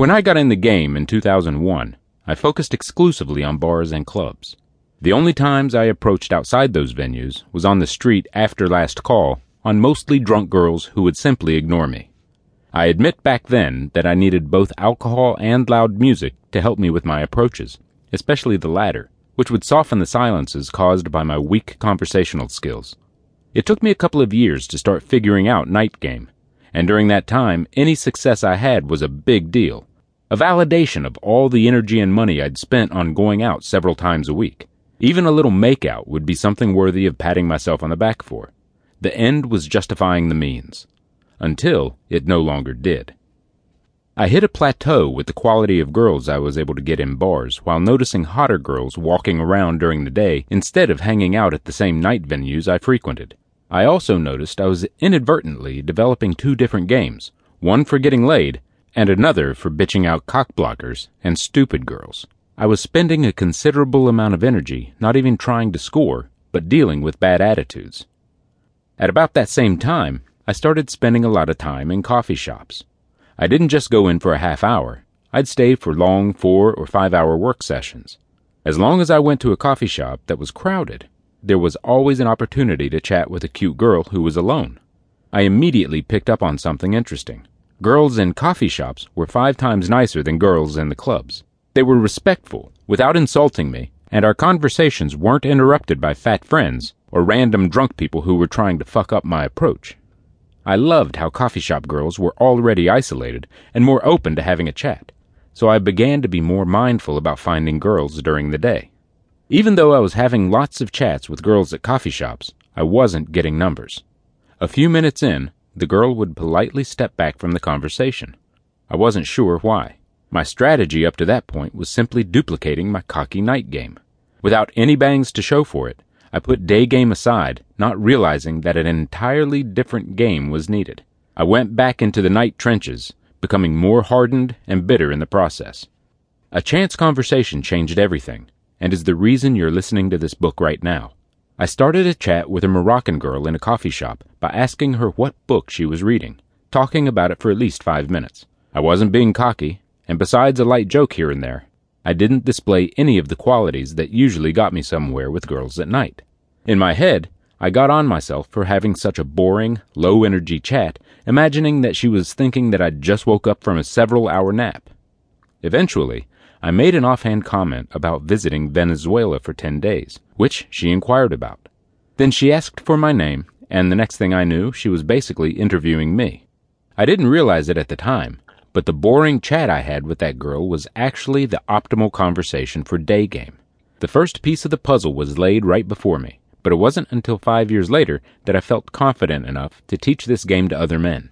When I got in the game in 2001, I focused exclusively on bars and clubs. The only times I approached outside those venues was on the street after last call on mostly drunk girls who would simply ignore me. I admit back then that I needed both alcohol and loud music to help me with my approaches, especially the latter, which would soften the silences caused by my weak conversational skills. It took me a couple of years to start figuring out night game, and during that time, any success I had was a big deal, a validation of all the energy and money I'd spent on going out several times a week. Even a little makeout would be something worthy of patting myself on the back for. The end was justifying the means. Until it no longer did. I hit a plateau with the quality of girls I was able to get in bars while noticing hotter girls walking around during the day instead of hanging out at the same night venues I frequented. I also noticed I was inadvertently developing two different games, one for getting laid and another for bitching out cockblockers and stupid girls. I was spending a considerable amount of energy not even trying to score, but dealing with bad attitudes. At about that same time, I started spending a lot of time in coffee shops. I didn't just go in for a half hour, I'd stay for long four or five hour work sessions. As long as I went to a coffee shop that was crowded, there was always an opportunity to chat with a cute girl who was alone. I immediately picked up on something interesting. Girls in coffee shops were five times nicer than girls in the clubs. They were respectful, without insulting me, and our conversations weren't interrupted by fat friends or random drunk people who were trying to fuck up my approach. I loved how coffee shop girls were already isolated and more open to having a chat, so I began to be more mindful about finding girls during the day. Even though I was having lots of chats with girls at coffee shops, I wasn't getting numbers. A few minutes in, the girl would politely step back from the conversation. I wasn't sure why. My strategy up to that point was simply duplicating my cocky night game. Without any bangs to show for it, I put day game aside, not realizing that an entirely different game was needed. I went back into the night trenches, becoming more hardened and bitter in the process. A chance conversation changed everything, and is the reason you're listening to this book right now. I started a chat with a Moroccan girl in a coffee shop by asking her what book she was reading, talking about it for at least five minutes. I wasn't being cocky, and besides a light joke here and there, I didn't display any of the qualities that usually got me somewhere with girls at night. In my head, I got on myself for having such a boring, low energy chat, imagining that she was thinking that I'd just woke up from a several hour nap. Eventually, I made an offhand comment about visiting Venezuela for 10 days, which she inquired about. Then she asked for my name, and the next thing I knew, she was basically interviewing me. I didn't realize it at the time, but the boring chat I had with that girl was actually the optimal conversation for day game. The first piece of the puzzle was laid right before me, but it wasn't until five years later that I felt confident enough to teach this game to other men.